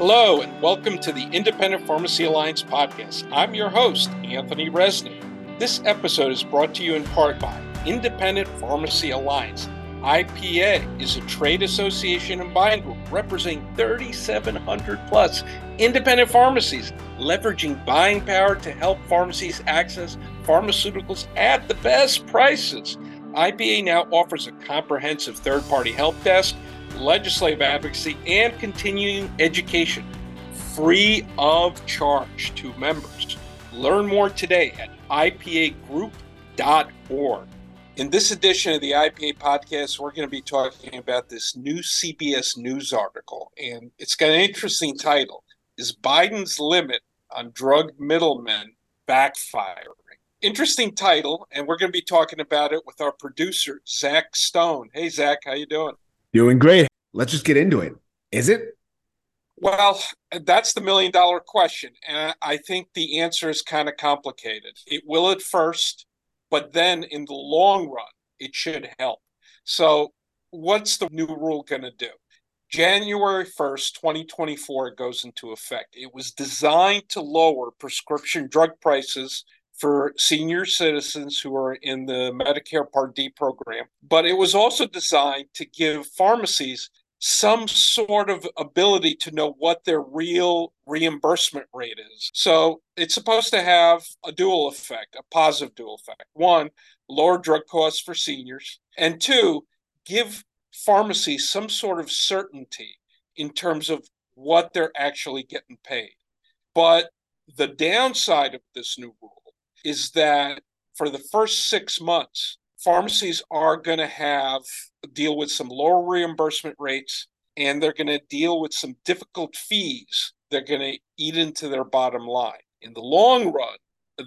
Hello, and welcome to the Independent Pharmacy Alliance podcast. I'm your host, Anthony Resnick. This episode is brought to you in part by Independent Pharmacy Alliance. IPA is a trade association and buying group representing 3,700 plus independent pharmacies, leveraging buying power to help pharmacies access pharmaceuticals at the best prices. IPA now offers a comprehensive third party help desk legislative advocacy, and continuing education free of charge to members. Learn more today at ipagroup.org. In this edition of the IPA podcast, we're going to be talking about this new CBS News article, and it's got an interesting title Is Biden's Limit on Drug Middlemen Backfiring? Interesting title, and we're going to be talking about it with our producer, Zach Stone. Hey, Zach, how you doing? Doing great. Let's just get into it. Is it? Well, that's the million dollar question. And I think the answer is kind of complicated. It will at first, but then in the long run, it should help. So, what's the new rule going to do? January 1st, 2024 goes into effect. It was designed to lower prescription drug prices for senior citizens who are in the Medicare Part D program, but it was also designed to give pharmacies some sort of ability to know what their real reimbursement rate is. So it's supposed to have a dual effect, a positive dual effect. One, lower drug costs for seniors, and two, give pharmacies some sort of certainty in terms of what they're actually getting paid. But the downside of this new rule is that for the first six months, pharmacies are going to have deal with some lower reimbursement rates and they're going to deal with some difficult fees they're going to eat into their bottom line in the long run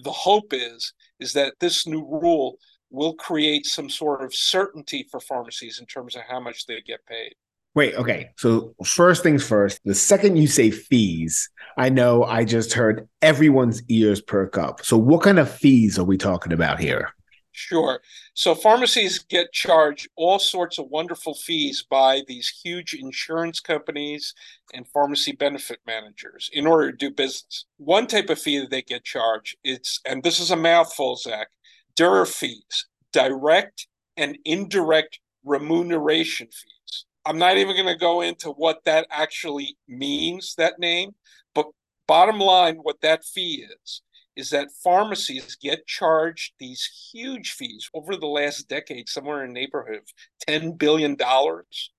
the hope is is that this new rule will create some sort of certainty for pharmacies in terms of how much they get paid Wait, okay. So first things first, the second you say fees, I know I just heard everyone's ears perk up. So what kind of fees are we talking about here? Sure. So pharmacies get charged all sorts of wonderful fees by these huge insurance companies and pharmacy benefit managers in order to do business. One type of fee that they get charged, it's and this is a mouthful, Zach, DIR fees, direct and indirect remuneration fees. I'm not even going to go into what that actually means, that name, but bottom line, what that fee is is that pharmacies get charged these huge fees over the last decade, somewhere in the neighborhood of $10 billion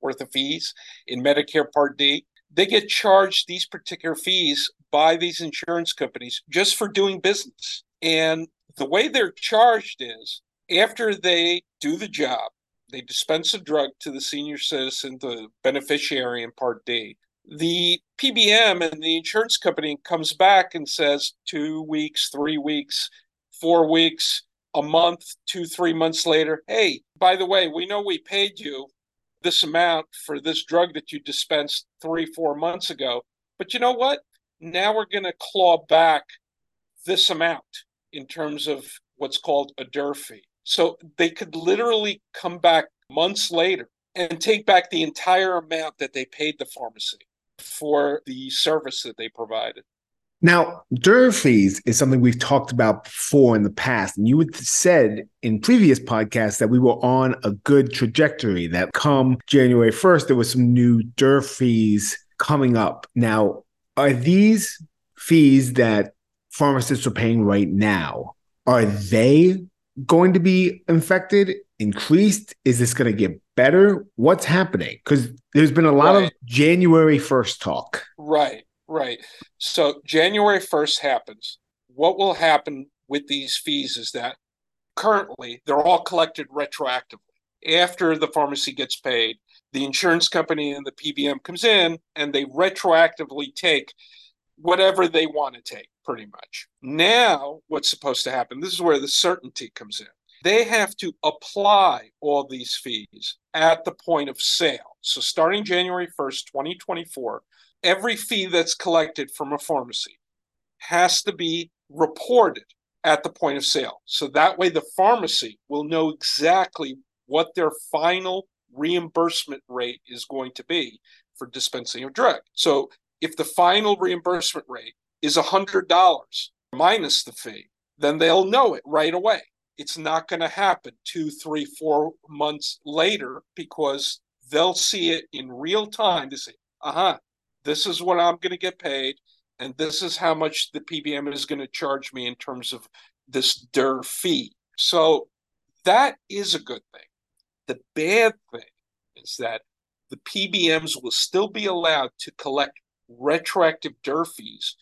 worth of fees in Medicare Part D. They get charged these particular fees by these insurance companies just for doing business. And the way they're charged is after they do the job, they dispense a drug to the senior citizen, the beneficiary in Part D the PBM and the insurance company comes back and says two weeks, three weeks, four weeks, a month, two, three months later, hey, by the way, we know we paid you this amount for this drug that you dispensed three, four months ago. But you know what? Now we're going to claw back this amount in terms of what's called a DIR. So they could literally come back months later and take back the entire amount that they paid the pharmacy for the service that they provided. Now, DIR fees is something we've talked about before in the past. And you had said in previous podcasts that we were on a good trajectory, that come January 1st, there was some new DIR fees coming up. Now, are these fees that pharmacists are paying right now, are they going to be infected, increased? Is this going to get better? What's happening? Because there's been a lot right. of January 1st talk. Right, right. So January 1st happens. What will happen with these fees is that currently they're all collected retroactively. After the pharmacy gets paid, the insurance company and the PBM comes in and they retroactively take whatever they want to take, pretty much. Now, what's supposed to happen? This is where the certainty comes in they have to apply all these fees at the point of sale. So starting January 1st, 2024, every fee that's collected from a pharmacy has to be reported at the point of sale. So that way the pharmacy will know exactly what their final reimbursement rate is going to be for dispensing of drug. So if the final reimbursement rate is $100 minus the fee, then they'll know it right away. It's not going to happen two, three, four months later because they'll see it in real time to say, uh huh, this is what I'm going to get paid, and this is how much the PBM is going to charge me in terms of this DIR fee. So that is a good thing. The bad thing is that the PBMs will still be allowed to collect retroactive DIR fees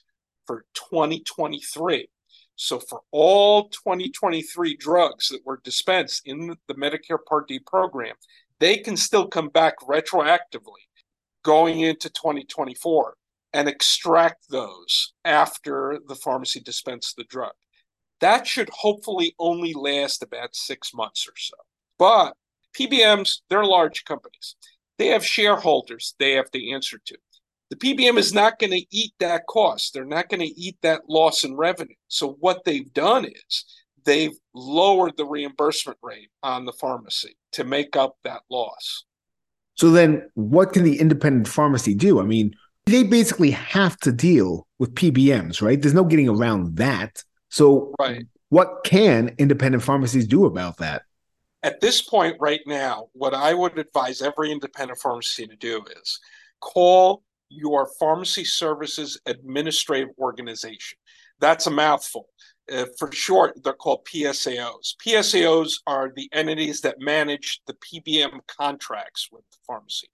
for 2023. So for all 2023 drugs that were dispensed in the Medicare Part D program, they can still come back retroactively going into 2024 and extract those after the pharmacy dispensed the drug. That should hopefully only last about six months or so. But PBMs, they're large companies. They have shareholders they have to answer to. The PBM is not going to eat that cost. They're not going to eat that loss in revenue. So what they've done is they've lowered the reimbursement rate on the pharmacy to make up that loss. So then what can the independent pharmacy do? I mean, they basically have to deal with PBMs, right? There's no getting around that. So right. what can independent pharmacies do about that? At this point right now, what I would advise every independent pharmacy to do is call your pharmacy services administrative organization. That's a mouthful. Uh, for short, they're called PSAOs. PSAOs are the entities that manage the PBM contracts with the pharmacy.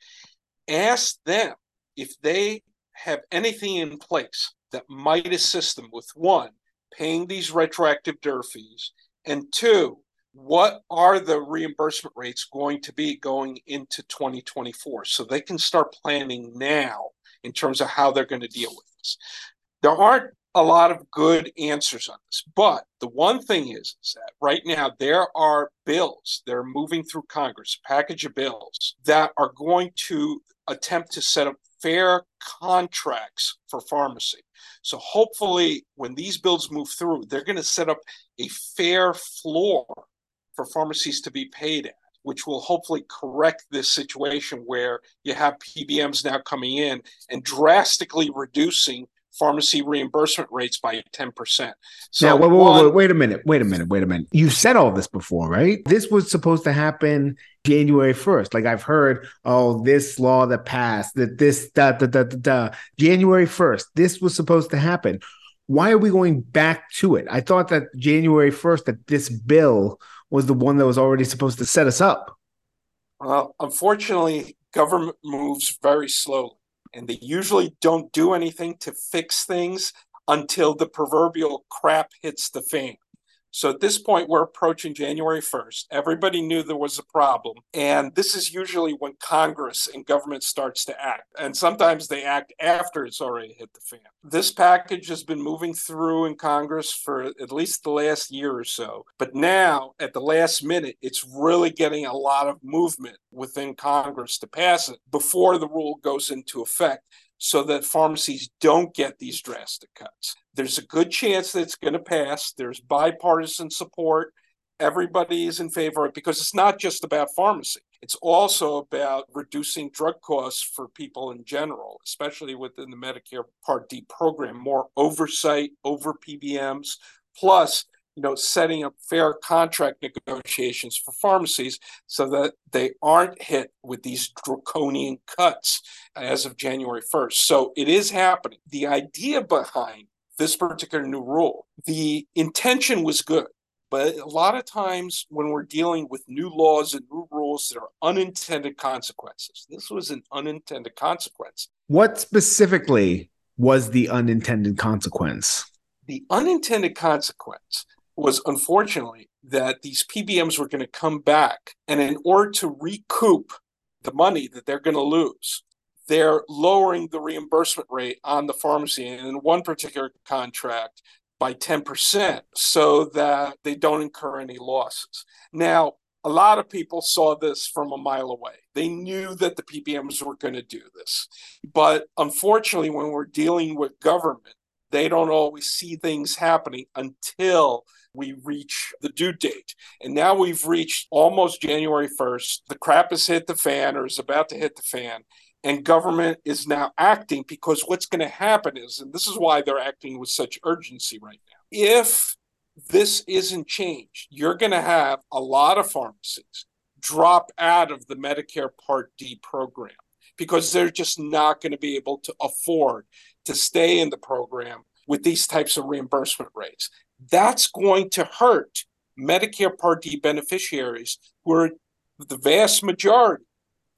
Ask them if they have anything in place that might assist them with one, paying these retroactive DIR fees, and two, what are the reimbursement rates going to be going into 2024 so they can start planning now in terms of how they're going to deal with this. There aren't a lot of good answers on this, but the one thing is, is that right now there are bills that are moving through Congress, a package of bills that are going to attempt to set up fair contracts for pharmacy. So hopefully, when these bills move through, they're going to set up a fair floor for pharmacies to be paid at which will hopefully correct this situation where you have PBMs now coming in and drastically reducing pharmacy reimbursement rates by 10%. So now, wait, wait, wait, wait, a minute. Wait a minute. Wait a minute. You said all this before, right? This was supposed to happen January 1st. Like I've heard, oh, this law that passed, that this, da, da, da, da, da. January 1st, this was supposed to happen. Why are we going back to it? I thought that January 1st, that this bill was the one that was already supposed to set us up. Well, unfortunately, government moves very slowly, and they usually don't do anything to fix things until the proverbial crap hits the fan. So at this point, we're approaching January 1st. Everybody knew there was a problem. And this is usually when Congress and government starts to act. And sometimes they act after it's already hit the fan. This package has been moving through in Congress for at least the last year or so. But now, at the last minute, it's really getting a lot of movement within Congress to pass it before the rule goes into effect so that pharmacies don't get these drastic cuts. There's a good chance that it's going to pass. There's bipartisan support. Everybody is in favor of it because it's not just about pharmacy. It's also about reducing drug costs for people in general, especially within the Medicare Part D program, more oversight over PBMs, plus you know, setting up fair contract negotiations for pharmacies so that they aren't hit with these draconian cuts as of January 1st. So it is happening. The idea behind this particular new rule, the intention was good. But a lot of times when we're dealing with new laws and new rules, there are unintended consequences. This was an unintended consequence. What specifically was the unintended consequence? The unintended consequence was unfortunately that these PBMs were going to come back, and in order to recoup the money that they're going to lose, they're lowering the reimbursement rate on the pharmacy and in one particular contract by 10% so that they don't incur any losses. Now, a lot of people saw this from a mile away. They knew that the PBMs were going to do this. But unfortunately, when we're dealing with government, they don't always see things happening until we reach the due date. And now we've reached almost January 1st. The crap has hit the fan or is about to hit the fan. and government is now acting because what's going to happen is, and this is why they're acting with such urgency right now. If this isn't changed, you're going to have a lot of pharmacies drop out of the Medicare Part D program because they're just not going to be able to afford to stay in the program with these types of reimbursement rates. That's going to hurt Medicare Part D beneficiaries who are the vast majority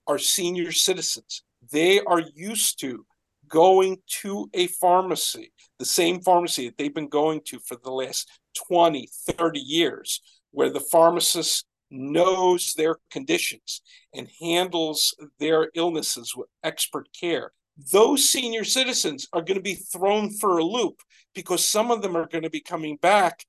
are senior citizens. They are used to going to a pharmacy, the same pharmacy that they've been going to for the last 20, 30 years, where the pharmacist knows their conditions and handles their illnesses with expert care. Those senior citizens are going to be thrown for a loop because some of them are going to be coming back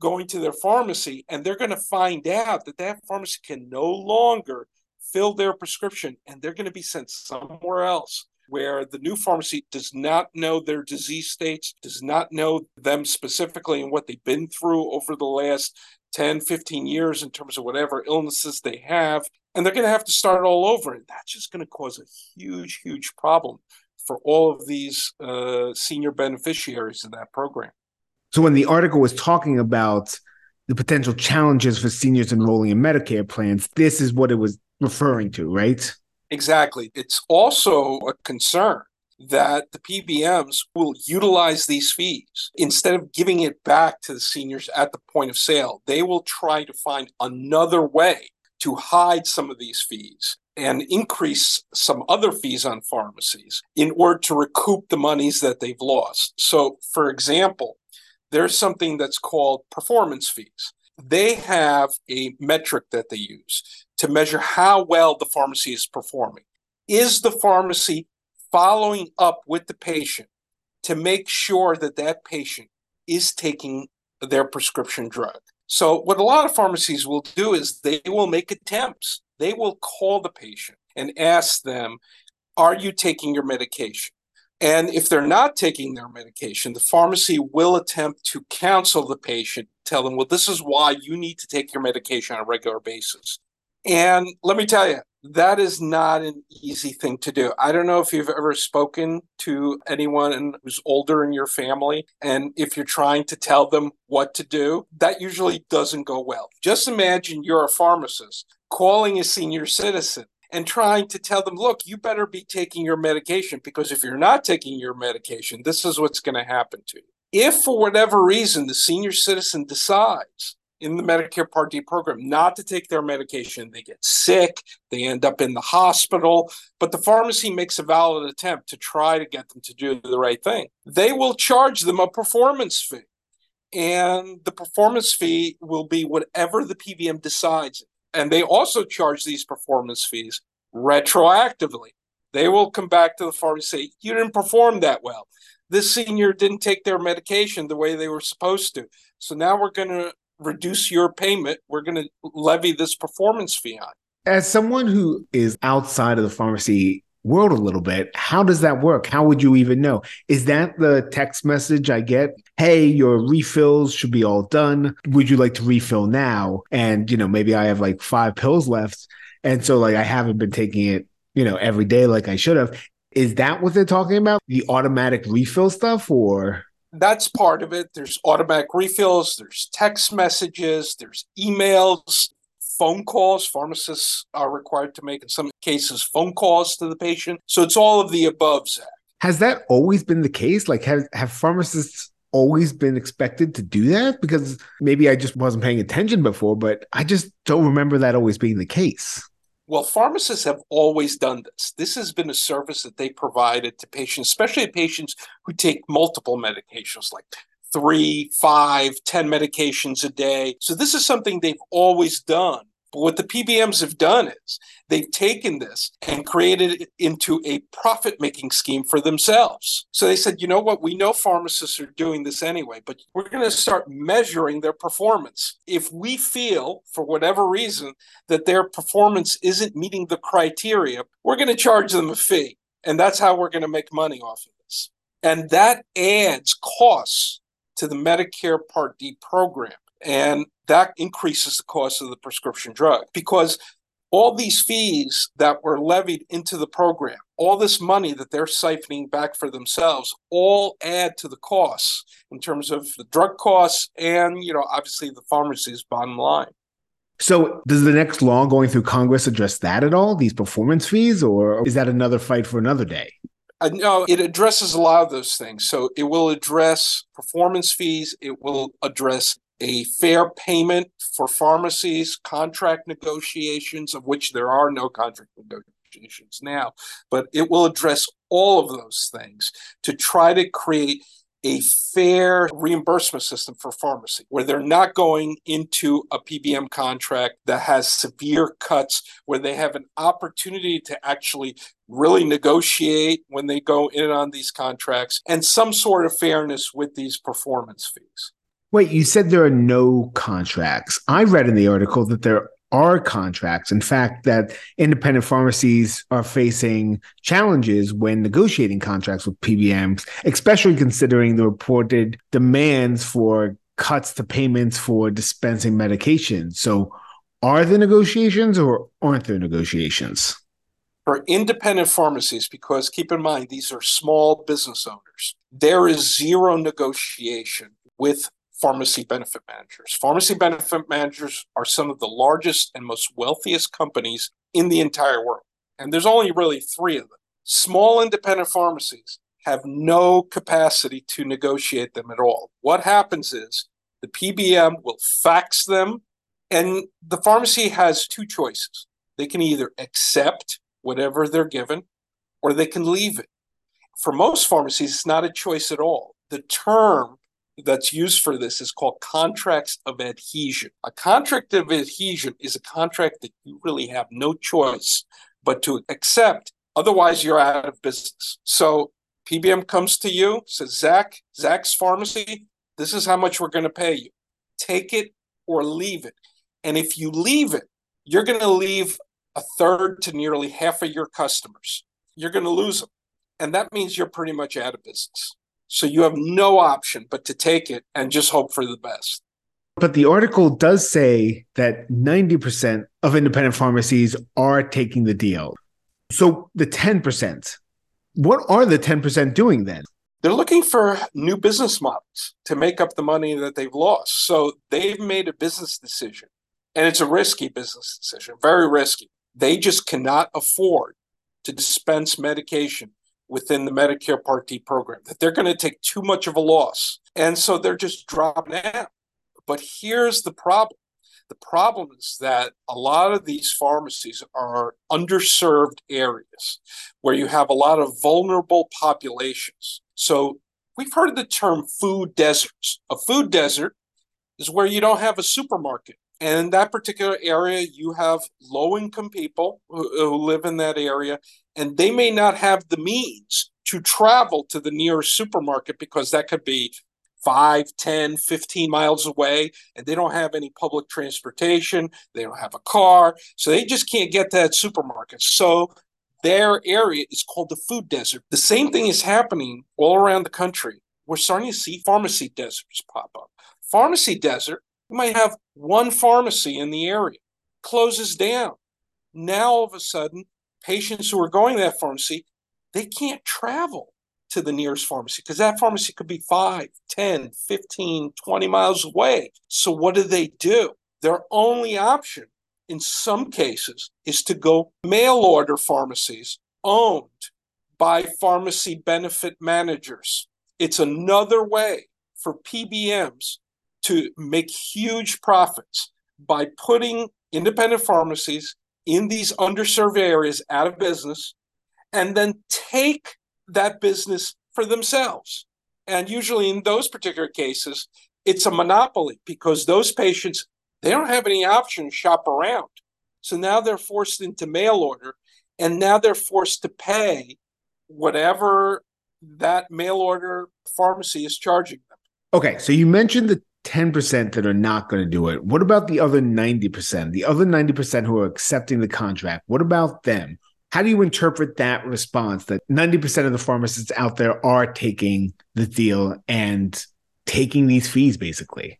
going to their pharmacy and they're going to find out that that pharmacy can no longer fill their prescription and they're going to be sent somewhere else where the new pharmacy does not know their disease states, does not know them specifically and what they've been through over the last 10, 15 years in terms of whatever illnesses they have. And they're going to have to start all over. And that's just going to cause a huge, huge problem for all of these uh, senior beneficiaries of that program. So when the article was talking about the potential challenges for seniors enrolling in Medicare plans, this is what it was referring to, right? Exactly. It's also a concern that the PBMs will utilize these fees instead of giving it back to the seniors at the point of sale. They will try to find another way to hide some of these fees and increase some other fees on pharmacies in order to recoup the monies that they've lost. So, for example, there's something that's called performance fees. They have a metric that they use to measure how well the pharmacy is performing. Is the pharmacy following up with the patient to make sure that that patient is taking their prescription drug? So, what a lot of pharmacies will do is they will make attempts. They will call the patient and ask them, Are you taking your medication? And if they're not taking their medication, the pharmacy will attempt to counsel the patient, tell them, well, this is why you need to take your medication on a regular basis. And let me tell you, that is not an easy thing to do. I don't know if you've ever spoken to anyone who's older in your family, and if you're trying to tell them what to do, that usually doesn't go well. Just imagine you're a pharmacist calling a senior citizen and trying to tell them, look, you better be taking your medication because if you're not taking your medication, this is what's going to happen to you. If for whatever reason the senior citizen decides in the Medicare Part D program not to take their medication, they get sick, they end up in the hospital, but the pharmacy makes a valid attempt to try to get them to do the right thing, they will charge them a performance fee. And the performance fee will be whatever the PBM decides and they also charge these performance fees retroactively. They will come back to the pharmacy say, You didn't perform that well. This senior didn't take their medication the way they were supposed to. So now we're going to reduce your payment. We're going to levy this performance fee on. As someone who is outside of the pharmacy world a little bit, how does that work? How would you even know? Is that the text message I get? Hey, your refills should be all done. Would you like to refill now? And, you know, maybe I have like five pills left. And so, like, I haven't been taking it, you know, every day like I should have. Is that what they're talking about? The automatic refill stuff or? That's part of it. There's automatic refills, there's text messages, there's emails, phone calls. Pharmacists are required to make, in some cases, phone calls to the patient. So it's all of the above, Zach. Has that always been the case? Like, have, have pharmacists always been expected to do that? Because maybe I just wasn't paying attention before, but I just don't remember that always being the case. Well, pharmacists have always done this. This has been a service that they provided to patients, especially patients who take multiple medications like three, five, ten medications a day. So this is something they've always done. But what the PBMs have done is they've taken this and created it into a profit making scheme for themselves. So they said, you know what? We know pharmacists are doing this anyway, but we're going to start measuring their performance. If we feel, for whatever reason, that their performance isn't meeting the criteria, we're going to charge them a fee. And that's how we're going to make money off of this. And that adds costs to the Medicare Part D program. And that increases the cost of the prescription drug because all these fees that were levied into the program, all this money that they're siphoning back for themselves, all add to the costs in terms of the drug costs and, you know, obviously the pharmacy's bottom line. So, does the next law going through Congress address that at all, these performance fees, or is that another fight for another day? Uh, no, it addresses a lot of those things. So, it will address performance fees, it will address a fair payment for pharmacies, contract negotiations, of which there are no contract negotiations now, but it will address all of those things to try to create a fair reimbursement system for pharmacy where they're not going into a PBM contract that has severe cuts, where they have an opportunity to actually really negotiate when they go in on these contracts and some sort of fairness with these performance fees. Wait, you said there are no contracts. I read in the article that there are contracts. In fact, that independent pharmacies are facing challenges when negotiating contracts with PBMs, especially considering the reported demands for cuts to payments for dispensing medications. So, are there negotiations or aren't there negotiations? For independent pharmacies, because keep in mind, these are small business owners, there is zero negotiation with pharmacy benefit managers. Pharmacy benefit managers are some of the largest and most wealthiest companies in the entire world. And there's only really three of them. Small independent pharmacies have no capacity to negotiate them at all. What happens is the PBM will fax them, and the pharmacy has two choices. They can either accept whatever they're given or they can leave it. For most pharmacies, it's not a choice at all. The term that's used for this is called contracts of adhesion. A contract of adhesion is a contract that you really have no choice but to accept. Otherwise, you're out of business. So PBM comes to you, says, Zach, Zach's pharmacy, this is how much we're going to pay you. Take it or leave it. And if you leave it, you're going to leave a third to nearly half of your customers. You're going to lose them. And that means you're pretty much out of business. So you have no option but to take it and just hope for the best. But the article does say that 90% of independent pharmacies are taking the deal. So the 10%, what are the 10% doing then? They're looking for new business models to make up the money that they've lost. So they've made a business decision, and it's a risky business decision, very risky. They just cannot afford to dispense medication within the Medicare Part D program, that they're going to take too much of a loss. And so they're just dropping out. But here's the problem the problem is that a lot of these pharmacies are underserved areas where you have a lot of vulnerable populations. So we've heard the term food deserts. A food desert is where you don't have a supermarket. And in that particular area, you have low income people who, who, live in that area, and they may not have the means to travel to the nearest supermarket because that could be 5, 10, 15 miles away, and they don't have any public transportation. They don't have a car. So they just can't get to that supermarket. So their area is called the food desert. The same thing is happening all around the country. We're starting to see pharmacy deserts pop up. Pharmacy desert you might have one pharmacy in the area, closes down. Now, all of a sudden, patients who are going to that pharmacy, they can't travel to the nearest pharmacy because that pharmacy could be 5, 10, 15, 20 miles away. So, what do they do? Their only option in some cases is to go mail order pharmacies owned by pharmacy benefit managers. It's another way for PBMs to make huge profits by putting independent pharmacies in these underserved areas out of business and then take that business for themselves. And usually in those particular cases, it's a monopoly because those patients they don't have any option to shop around. So now they're forced into mail order and now they're forced to pay whatever that mail order pharmacy is charging them. Okay, so you mentioned the 10% that are not going to do it. What about the other 90%? The other 90% who are accepting the contract, what about them? How do you interpret that response that 90% of the pharmacists out there are taking the deal and taking these fees basically?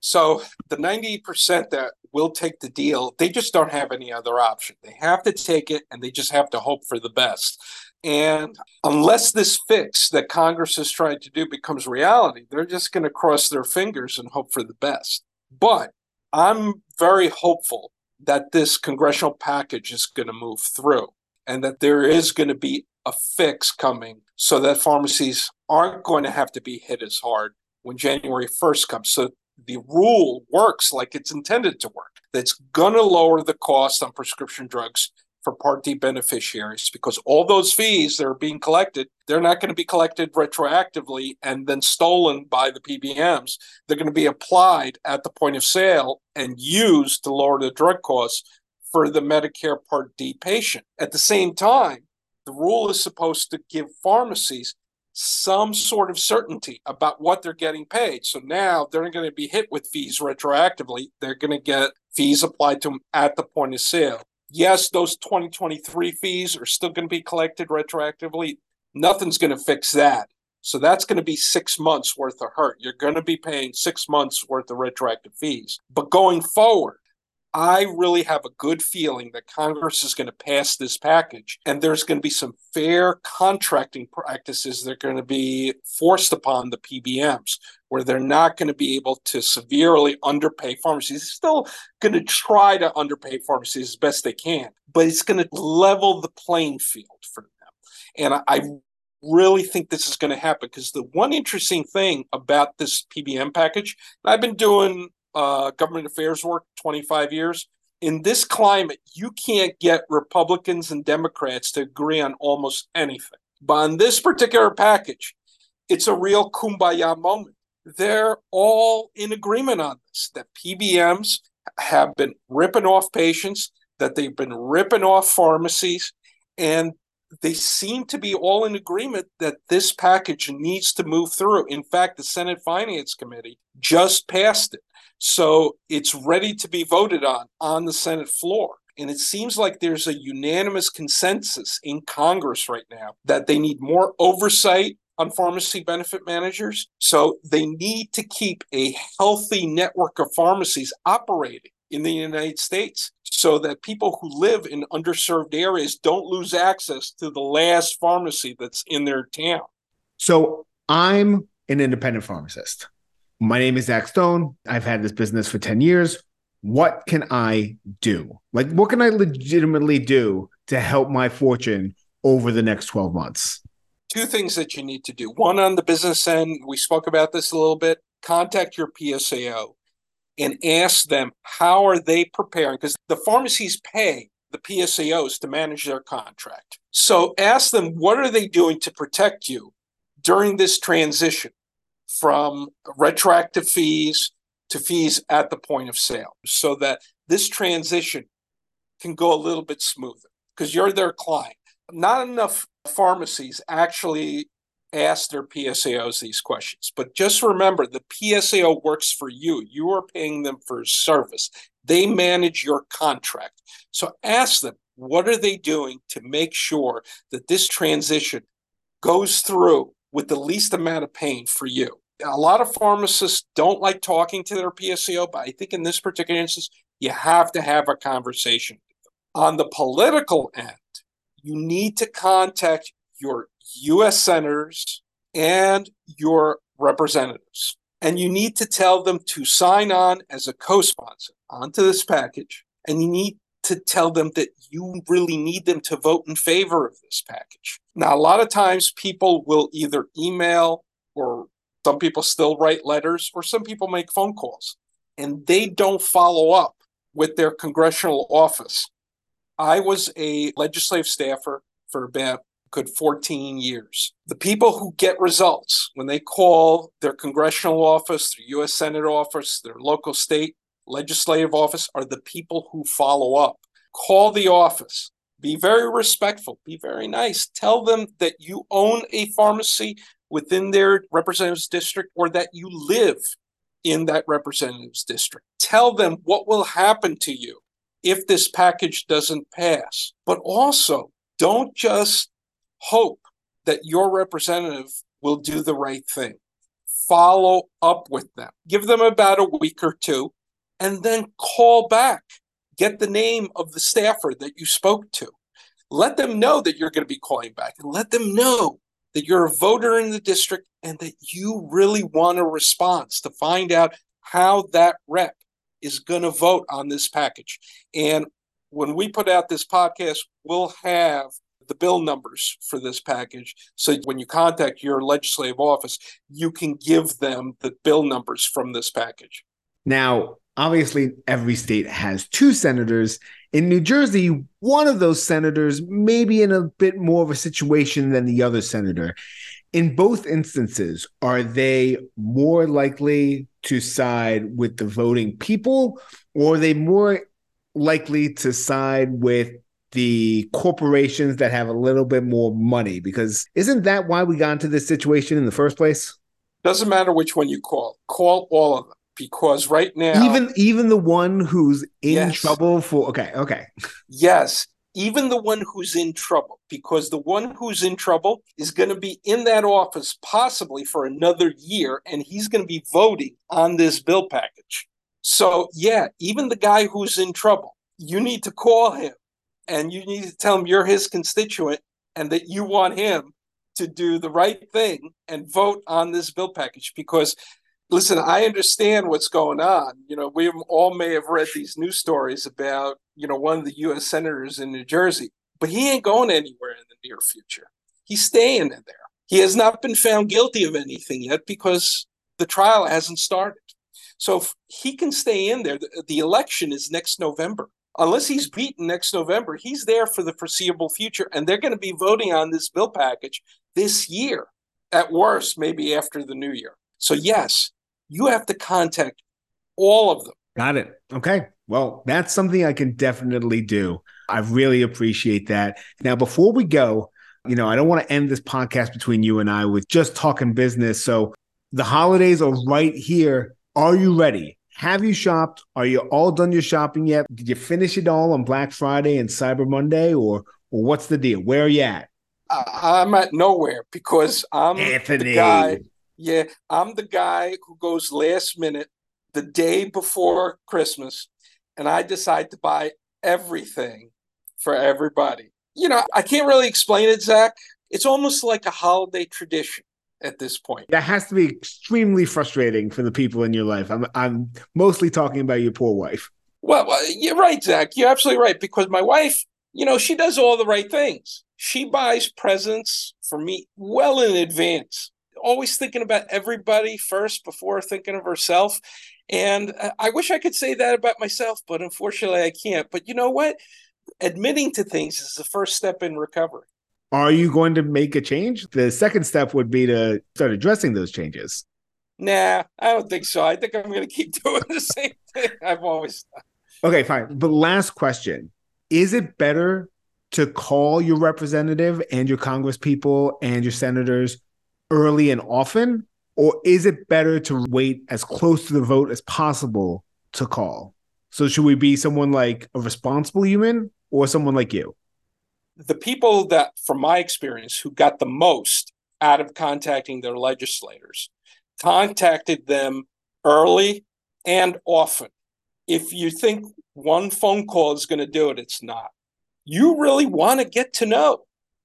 So the 90% that will take the deal, they just don't have any other option. They have to take it and they just have to hope for the best. And unless this fix that Congress is trying to do becomes reality, they're just going to cross their fingers and hope for the best. But I'm very hopeful that this congressional package is going to move through and that there is going to be a fix coming so that pharmacies aren't going to have to be hit as hard when January 1st comes. So the rule works like it's intended to work. That's going to lower the cost on prescription drugs for Part D beneficiaries because all those fees that are being collected, they're not going to be collected retroactively and then stolen by the PBMs. They're going to be applied at the point of sale and used to lower the drug costs for the Medicare Part D patient. At the same time, the rule is supposed to give pharmacies some sort of certainty about what they're getting paid. So now they're going to be hit with fees retroactively. They're going to get fees applied to them at the point of sale. Yes, those 2023 fees are still going to be collected retroactively. Nothing's going to fix that. So that's going to be six months worth of hurt. You're going to be paying six months worth of retroactive fees. But going forward, I really have a good feeling that Congress is going to pass this package and there's going to be some fair contracting practices that are going to be forced upon the PBMs where they're not going to be able to severely underpay pharmacies. They're still going to try to underpay pharmacies as best they can, but it's going to level the playing field for them. And I really think this is going to happen because the one interesting thing about this PBM package, I've been doing uh, government affairs work 25 years. In this climate, you can't get Republicans and Democrats to agree on almost anything. But on this particular package, it's a real kumbaya moment. They're all in agreement on this that PBMs have been ripping off patients, that they've been ripping off pharmacies, and they seem to be all in agreement that this package needs to move through. In fact, the Senate Finance Committee just passed it. So it's ready to be voted on on the Senate floor. And it seems like there's a unanimous consensus in Congress right now that they need more oversight on pharmacy benefit managers. So they need to keep a healthy network of pharmacies operating in the United States so that people who live in underserved areas don't lose access to the last pharmacy that's in their town. So I'm an independent pharmacist. My name is Zach Stone. I've had this business for 10 years. What can I do? Like, what can I legitimately do to help my fortune over the next 12 months? Two things that you need to do. One on the business end, we spoke about this a little bit. Contact your PSAO and ask them how are they preparing because the pharmacies pay the PSAOs to manage their contract. So ask them what are they doing to protect you during this transition? From retroactive fees to fees at the point of sale so that this transition can go a little bit smoother because you're their client. Not enough pharmacies actually ask their PSAOs these questions, but just remember the PSAO works for you. You are paying them for service, they manage your contract. So ask them what are they doing to make sure that this transition goes through with the least amount of pain for you. A lot of pharmacists don't like talking to their PSAO, but I think in this particular instance, you have to have a conversation. On the political end, you need to contact your US senators and your representatives. And you need to tell them to sign on as a co sponsor onto this package. And you need to tell them that you really need them to vote in favor of this package. Now, a lot of times people will either email or some people still write letters or some people make phone calls and they don't follow up with their congressional office. I was a legislative staffer for about good 14 years. The people who get results when they call their congressional office, their U.S. Senate office, their local state legislative office are the people who follow up. Call the office. Be very respectful. Be very nice. Tell them that you own a pharmacy within their representative's district or that you live in that representative's district. Tell them what will happen to you if this package doesn't pass. But also, don't just hope that your representative will do the right thing follow up with them. Give them about a week or two and then call back. Get the name of the staffer that you spoke to. Let them know that you're going to be calling back and let them know that you're a voter in the district and that you really want a response to find out how that rep is going to vote on this package. And when we put out this podcast, we'll have the bill numbers for this package. So when you contact your legislative office, you can give them the bill numbers from this package. Now, obviously, every state has two senators. In New Jersey, one of those senators may be in a bit more of a situation than the other senator. In both instances, are they more likely to side with the voting people, or are they more likely to side with the corporations that have a little bit more money because isn't that why we got into this situation in the first place doesn't matter which one you call call all of them because right now even even the one who's in yes. trouble for okay okay. Yes. Even the one who's in trouble. Because the one who's in trouble is going to be in that office possibly for another year and he's going to be voting on this bill package. So yeah even the guy who's in trouble you need to call him and you need to tell him you're his constituent and that you want him to do the right thing and vote on this bill package. Because listen i understand what's going on you know we all may have read these news stories about you know one of the us senators in new jersey but he ain't going anywhere in the near future he's staying in there he has not been found guilty of anything yet because the trial hasn't started so he can stay in there the, the election is next november unless he's beaten next November, he's there for the foreseeable future. And they're going to be voting on this bill package this year, at worst, maybe after the new year. So, yes, you have to contact all of them. Got it. Okay. Well, that's something I can definitely do. I really appreciate that. Now, before we go, you know, I don't want to end this podcast between you and I with just talking business. So, the holidays are right here. Are you ready? Have you shopped? Are you all done your shopping yet? Did you finish it all on Black Friday and Cyber Monday, or or what's the deal? Where are you at? I'm at nowhere because I'm Anthony. the guy. Yeah, I'm the guy who goes last minute, the day before Christmas, and I decide to buy everything for everybody. You know, I can't really explain it, Zach. It's almost like a holiday tradition at this point. That has to be extremely frustrating for the people in your life. I'm I'm mostly talking about your poor wife. Well, well, you're right, Zach. You're absolutely right because my wife, you know, she does all the right things. She buys presents for me well in advance. Always thinking about everybody first before thinking of herself. And I wish I could say that about myself, but unfortunately I can't. But you know what? Admitting to things is the first step in recovery. Are you going to make a change? The second step would be to start addressing those changes. Nah, I don't think so. I think I'm going to keep doing the same thing I've always done. Okay, fine. But last question Is it better to call your representative and your Congress people and your senators early and often? Or is it better to wait as close to the vote as possible to call? So, should we be someone like a responsible human or someone like you? the people that, from my experience, who got the most out of contacting their legislators contacted them early and often. If you think one phone call is going to do it, it's not. You really want to get to know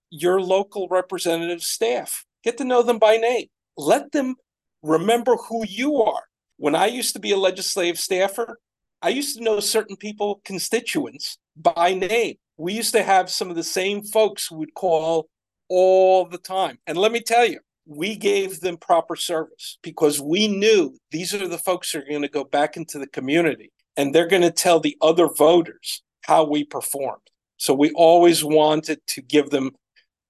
your local representative staff, get to know them by name, let them remember who you are. When I used to be a legislative staffer, I used to know certain people, constituents by name we used to have some of the same folks who would call all the time. And let me tell you, we gave them proper service because we knew these are the folks who are going to go back into the community and they're going to tell the other voters how we performed. So we always wanted to give them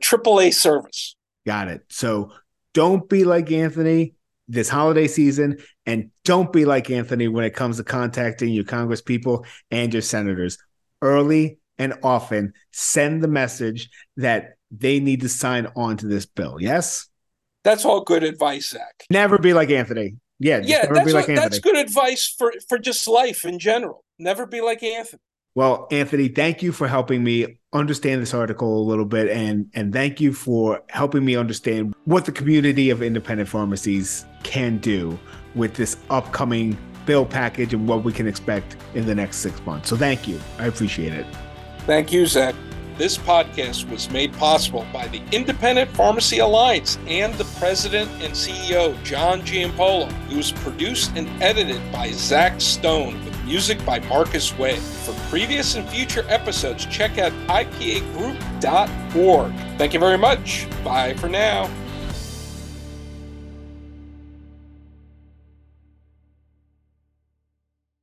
AAA service. Got it. So don't be like Anthony this holiday season and don't be like Anthony when it comes to contacting your Congress people and your senators. Early and often send the message that they need to sign on to this bill. Yes? That's all good advice, Zach. Never be like Anthony. Yeah, yeah, that's, like that's good advice for, for just life in general. Never be like Anthony. Well, Anthony, thank you for helping me understand this article a little bit and and thank you for helping me understand what the community of independent pharmacies can do with this upcoming bill package and what we can expect in the next six months. So thank you. I appreciate it. Thank you, Zach. This podcast was made possible by the Independent Pharmacy Alliance and the president and CEO, John Giampolo. It was produced and edited by Zach Stone with music by Marcus Way. For previous and future episodes, check out ipagroup.org. Thank you very much. Bye for now.